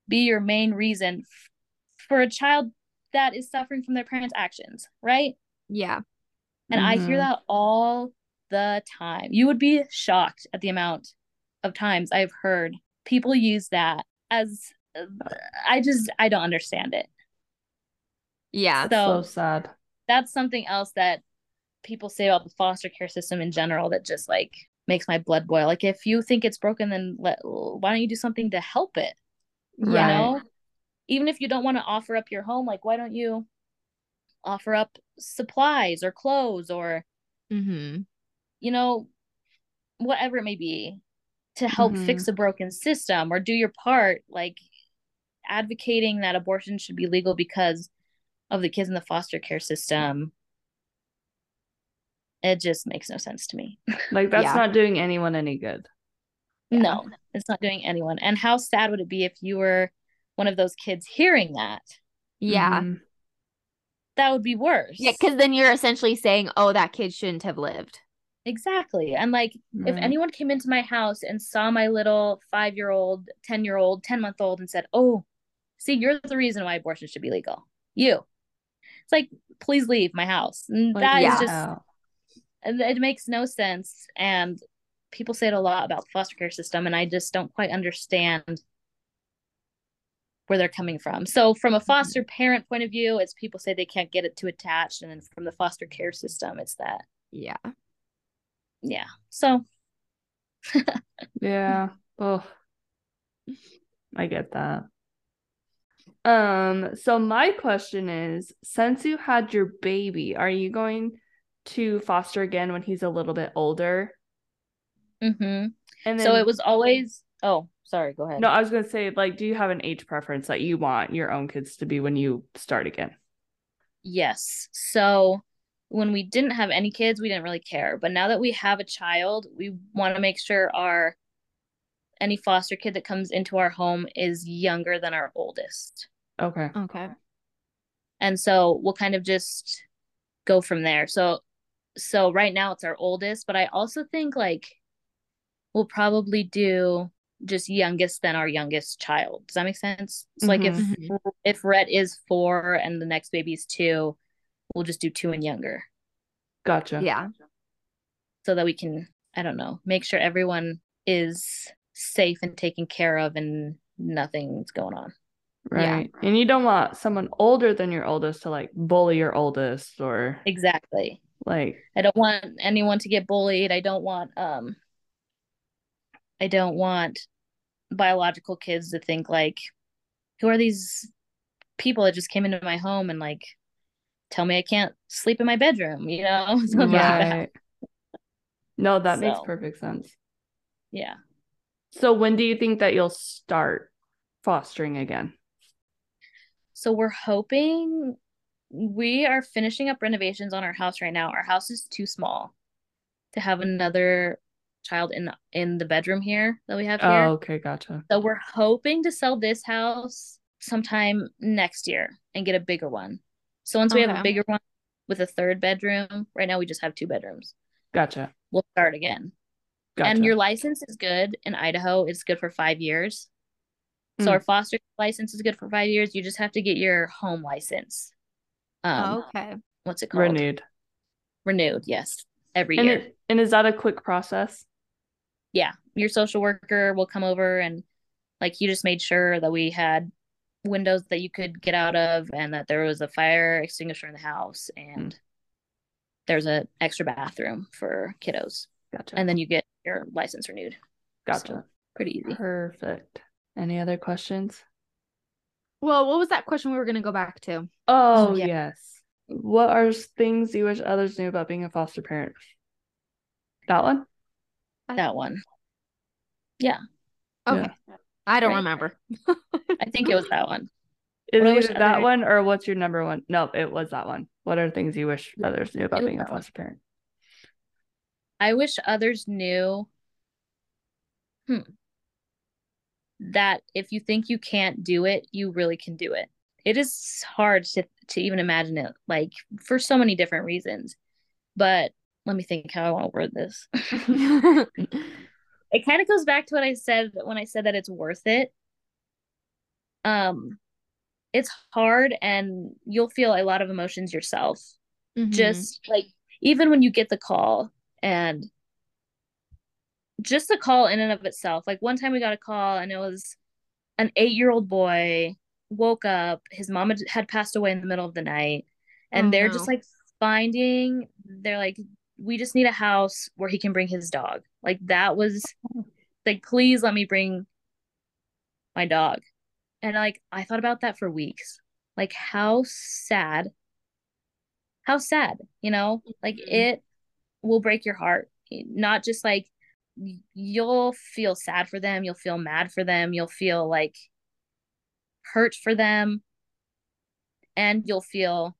be your main reason f- for a child that is suffering from their parents actions right Yeah. and i hear Mhm. that all the time you would be shocked at the amount of times i've heard people use that as i just i don't understand it Yeah. So so sad. that's something else that people say about the foster care system in general that just like makes my blood boil. Like if you think it's broken, then let why don't you do something to help it? You Right. know, even if you don't want to offer up your home, like why don't you offer up supplies or clothes or Mm-hmm. you know whatever it may be to help Mhm. fix a broken system or do your part, like advocating that abortion should be legal because of the kids in the foster care system. It just makes no sense to me. Like that's Yeah. not doing anyone any good. Yeah. No, it's not doing anyone. And how sad would it be if you were one of those kids hearing that? Yeah. Mhm. That would be worse. Yeah, because then you're essentially saying, "Oh, that kid shouldn't have lived." exactly. And like, if anyone came into my house and saw my little five year old, 10 year old, 10 month old and said, Oh, see, you're the reason why abortion should be legal. You. It's like, please leave my house. And Like, that is yeah. just, and it makes no sense. And people say it a lot about the foster care system, and I just don't quite understand where they're coming from. So, from a foster parent point of view, it's people say they can't get it too attached. And then from the foster care system, it's that, Yeah. yeah. So, Yeah. Oh. I get that. Um, so my question is, since you had your baby, are you going to foster again when he's a little bit older? Mhm. And so it was always Oh, sorry. Go ahead. No, I was gonna say, like, do you have an age preference that you want your own kids to be when you start again? Yes. So when we didn't have any kids, we didn't really care. But now that we have a child, we want to make sure our any foster kid that comes into our home is younger than our oldest. Okay. Okay. And so we'll kind of just go from there. So so right now it's our oldest, but I also think like we'll probably do just youngest than our youngest child. Does that make sense? So like if Mhm. if Rhett is four and the next baby is two, we'll just do two and younger Gotcha. Yeah. so that we can, I don't know, make sure everyone is safe and taken care of and nothing's going on. Yeah. Right. And you don't want someone older than your oldest to like bully your oldest or Exactly. like I don't want anyone to get bullied. I don't want um I don't want biological kids to think like who are these people that just came into my home and like tell me I can't sleep in my bedroom, you know? Something like that. right. No, that makes perfect sense. Yeah. So when do you think that you'll start fostering again? So we're hoping we are finishing up renovations on our house right now. Our house is too small to have another child in in the bedroom here that we have here. Oh, okay, gotcha. So we're hoping to sell this house sometime next year and get a bigger one. So once we have a bigger one with a third bedroom, right now we just have two bedrooms. Gotcha. We'll start again. Gotcha. And your license is good in Idaho. It's good for five years. So Mm. our foster license is good for five years. You just have to get your home license. Um, okay. what's it called? renewed. Renewed, yes, every And year. it, and is that a quick process? Yeah, your social worker will come over and like you just made sure that we had windows that you could get out of and that there was a fire extinguisher in the house and hmm. there's an extra bathroom for kiddos. Gotcha. And then you get your license renewed. gotcha. So, pretty easy. Perfect. Any other questions? Well, what was that question we were going to go back to? Oh, yeah. yes. What are things you wish others knew about being a foster parent? That one? That one. Yeah. Okay. Yeah. I don't Right. remember. I think it was that one. Is What it wish either that other- one or what's your number one? No, it was that one. What are things you wish others knew about It being a foster parent? I wish others knew hmm, that if you think you can't do it, you really can do it. It is hard to to even imagine it, like for so many different reasons. But let me think how I want to word this. it kind of goes back to what I said when I said that it's worth it. Um, it's hard, and you'll feel a lot of emotions yourself Mhm. just like even when you get the call and just the call in and of itself like one time we got a call and it was an eight year old boy woke up his mom had, passed away in the middle of the night and Oh, they're just like finding they're like we just need a house where he can bring his dog. Like that was like please let me bring my dog. And like i thought about that for weeks. Like how sad how sad you know? Like Mhm. it will break your heart. Not just like you'll feel sad for them you'll feel mad for them you'll feel like hurt for them and you'll feel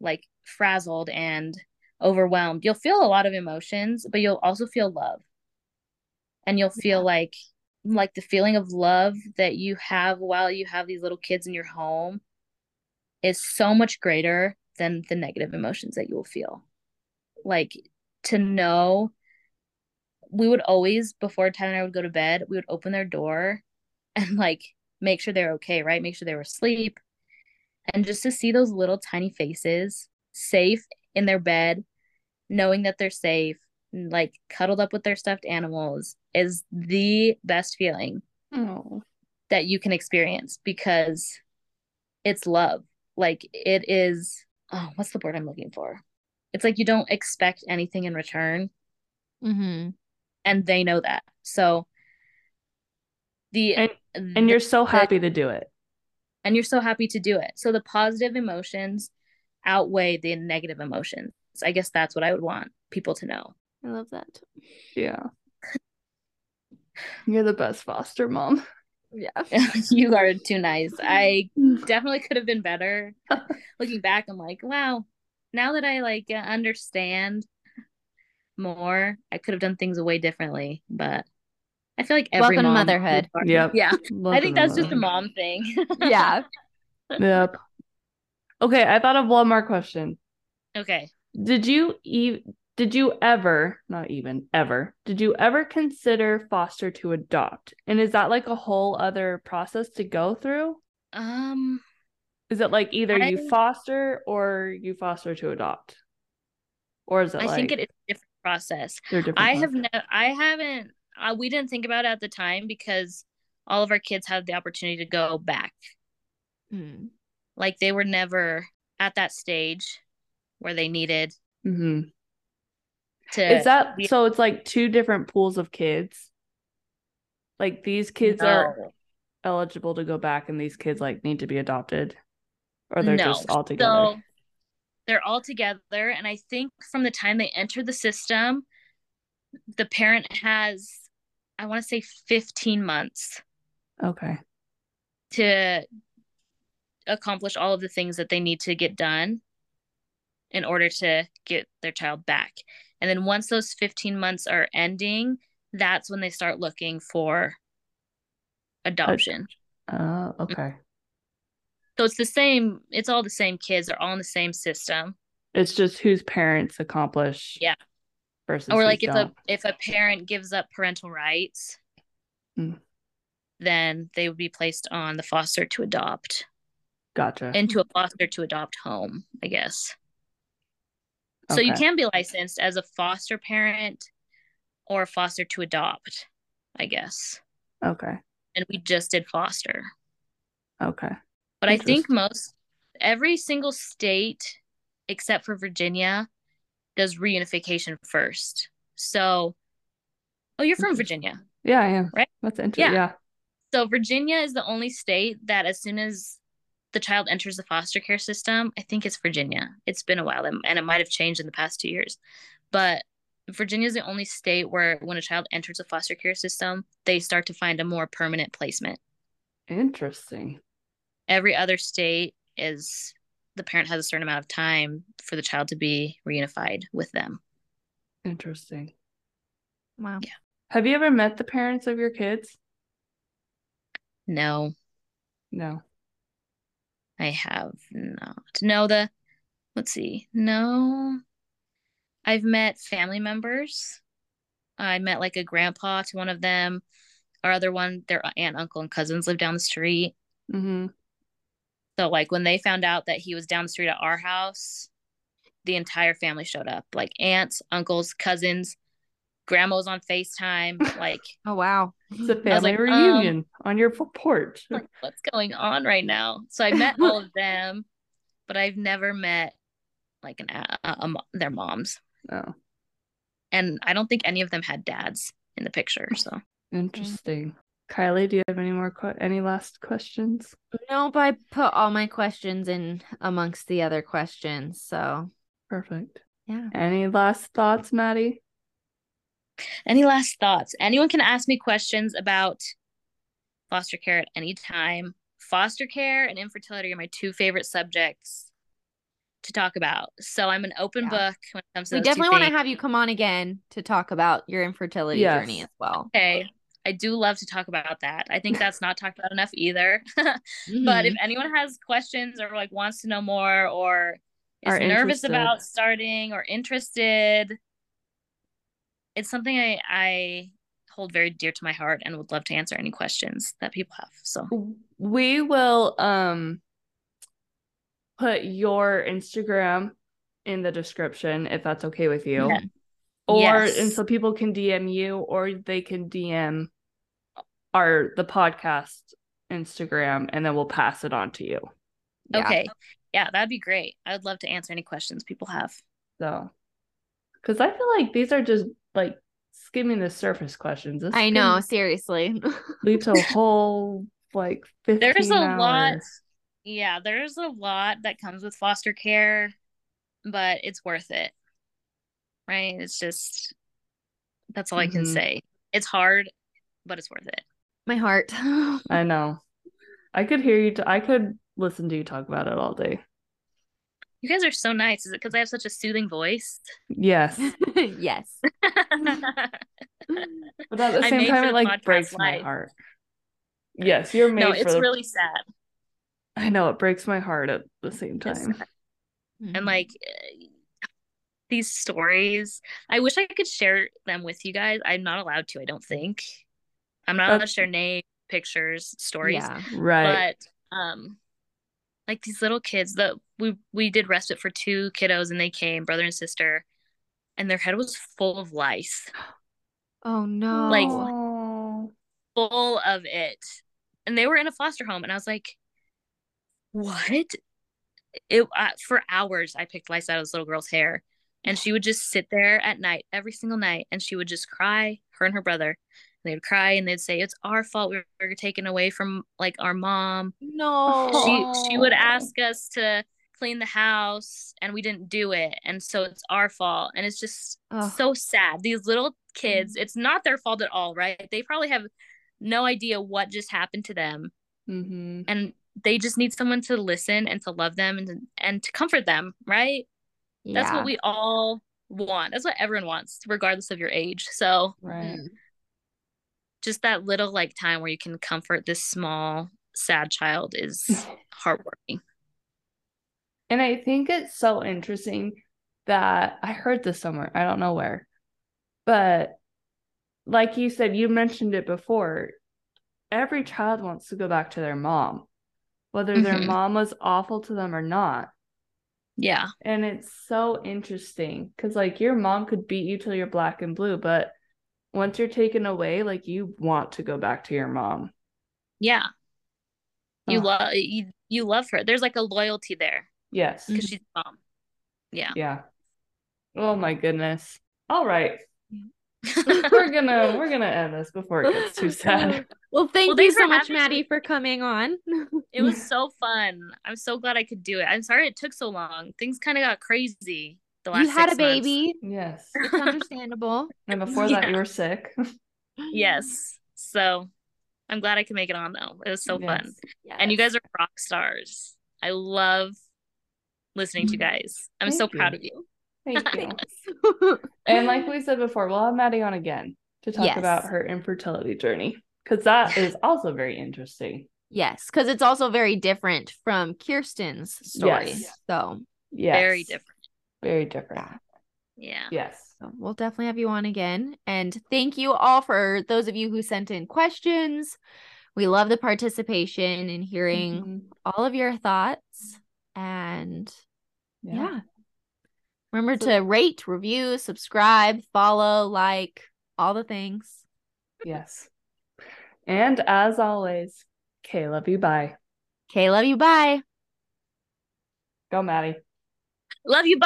like frazzled and overwhelmed you'll feel a lot of emotions but you'll also feel love and you'll feel Yeah. like like the feeling of love that you have while you have these little kids in your home is so much greater than the negative emotions that you will feel like to know we would always before Ted and I would go to bed, we would open their door and like make sure they're okay, right? Make sure they were asleep. And just to see those little tiny faces safe in their bed, knowing that they're safe, like cuddled up with their stuffed animals is the best feeling Oh. that you can experience because it's love. Like it is oh, what's the word I'm looking for? It's like you don't expect anything in return Mm-hmm. and they know that. So the And and you're so happy to do it. and you're so happy to do it. So the positive emotions outweigh the negative emotions. I guess that's what I would want people to know. I love that. Yeah. You're the best foster mom. Yeah. you are too nice. I definitely could have been better. Looking back, I'm like, wow. Now that I like uh, understand more, I could have done things way differently. But I feel like every Welcome to mom motherhood. Yep. Yeah, I think that's just a mom thing. Yeah. Yep. Okay, I thought of one more question. okay. Did you e- did you ever, not even ever, did you ever consider foster to adopt? And is that like a whole other process to go through? Um. Is it like either you foster or you foster to adopt? Or is it I like think it is a different process. different? I have processes? no, I haven't. Uh, we didn't think about it at the time because all of our kids had the opportunity to go back. Mm. Like they were never at that stage where they needed Mhm. to. Is that we- so? It's like two different pools of kids. Like these kids are eligible to go back, and these kids like need to be adopted, or they're No. just all together. So they're all together, and I think from the time they enter the system, the parent has, I want to say, fifteen months Okay. to accomplish all of the things that they need to get done in order to get their child back. And then once those 15 months are ending, that's when they start looking for adoption. Uh, okay. So it's the same, it's all the same kids, they're all in the same system. It's just whose parents accomplish. Yeah. Versus or like if a don't. if a parent gives up parental rights, Hmm. then they would be placed on the foster to adopt Gotcha. into a foster to adopt home, I guess. So you can be licensed as a foster parent or a foster to adopt, I guess. Okay. And we just did foster. Okay. But I think most every single state except for Virginia does reunification first. So Oh, you're from Virginia. Yeah, I am. Right? That's interesting. Yeah. Yeah. So Virginia is the only state that as soon as the child enters the foster care system, I think it's Virginia. It's been a while and and it might have changed in the past 2 years. But Virginia is the only state where when a child enters a foster care system, they start to find a more permanent placement. Interesting. Every other state is the parent has a certain amount of time for the child to be reunified with them. Interesting. Wow. Yeah. Have you ever met the parents of your kids? No, No. I have not. No, the let's see. No. I've met family members. I met like a grandpa to one of them. Our other one, their aunt, uncle, and cousins live down the street. Mm-hmm. So like when they found out that he was down the street at our house, the entire family showed up. Like aunts, uncles, cousins, grandma was on FaceTime. Like, Oh wow. It's a family like, um, reunion on your f- porch. like, what's going on right now? So I met all of them, but I've never met like an a, a, a their moms. Oh, and I don't think any of them had dads in the picture. So interesting. Kylie, do you have any more que- any last questions? Nope, I put all my questions in amongst the other questions. So Perfect. yeah. Any last thoughts, Maddie? Any last thoughts? Anyone can ask me questions about foster care at any time. Foster care and infertility are my two favorite subjects to talk about. So I'm an open Yeah. book when it comes to We definitely want to have you come on again to talk about your infertility Yes. journey as well. Okay. I do love to talk about that. I think that's not talked about enough either. Mm-hmm. But if anyone has questions or like wants to know more or is Are nervous interested. about starting or interested, it's something I I hold very dear to my heart and would love to answer any questions that people have. So We will um put your Instagram in the description if that's okay with you. Yeah. Or Yes. and so people can DM you or they can DM our the podcast Instagram and then we'll pass it on to you. Yeah. okay. Yeah, that'd be great. I would love to answer any questions people have. So because I feel like these are just like skimming the surface questions. This I know, seriously. lead to a whole like 15 There's a lot. hours. Yeah, there's a lot that comes with foster care, but it's worth it. Right? It's just that's all I can Mhm. say. It's hard. but it's worth it. My heart. I know. I could hear you. T- I could listen to you talk about it all day. You guys are so nice. Is it because I have such a soothing voice? Yes, yes. but at the I'm same time, for it like podcast breaks my heart. Yes, you're made no, for it's the. really sad. I know it breaks my heart at the same time. Mm-hmm. and like eh, these stories i wish i could share them with you guys i'm not allowed to i don't think i'm not allowed to share name pictures stories yeah. Right. but um like these little kids that we we did respite for two kiddos and they came brother and sister and their head was full of lice. Oh no. Like- full of it. And they were in a foster home and i was like what? It uh, for hours i picked lice out of this little girl's hair and she would just sit there at night every single night and she would just cry her and her brother. And they would cry and they'd say it's our fault we were taken away from like our mom. No. she she would ask us to clean the house and we didn't do it. And so it's our fault. And it's just Ugh. so sad. These little kids it's not their fault at all right? They probably have no idea what just happened to them. Mm-hmm. and they just need someone to listen and to love them and and to comfort them right? That's what we all want. That's what everyone wants regardless of your age. So Right. Mm. just that little like time where you can comfort this small sad child is heartwarming And I think it's so interesting that I heard this somewhere. I don't know where. But like you said, you mentioned it before. Every child wants to go back to their mom, whether their Mhm. mom was awful to them or not. yeah And it's so interesting because, like, your mom could beat you till you're black and blue, but once you're taken away, like, you want to go back to your mom. yeah you love you, you love her there's like a loyalty there Yes. because she's mom yeah Yeah. Oh my goodness. All right. We're gonna we're gonna end this before it gets too sad. Well, thank Well, you so much, Maddie, me. for coming on. it was so fun i'm so glad i could do it i'm sorry it took so long things kind of got crazy the last you had a six months. baby. Yes. It's understandable. And before that, Yeah. you were sick. yes so i'm glad i could make it on though it was so fun Yes. and you guys are rock stars i love listening to you guys i'm so you. proud of you Thank you. and like we said before, we'll have Maddie on again to talk Yes. about her infertility journey because that is also very interesting. yes, because it's also very different from Kirsten's story. Yes. So, Yes. very different Very different. Yeah. Yes. so we'll definitely have you on again. And thank you all for those of you who sent in questions. We love the participation and hearing Mhm. all of your thoughts. And yeah. yeah. Remember so- to rate, review, subscribe, follow, like, all the things. yes. And as always, K love you. Bye. K love you. Bye. Go, Maddie. Love you.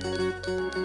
Bye.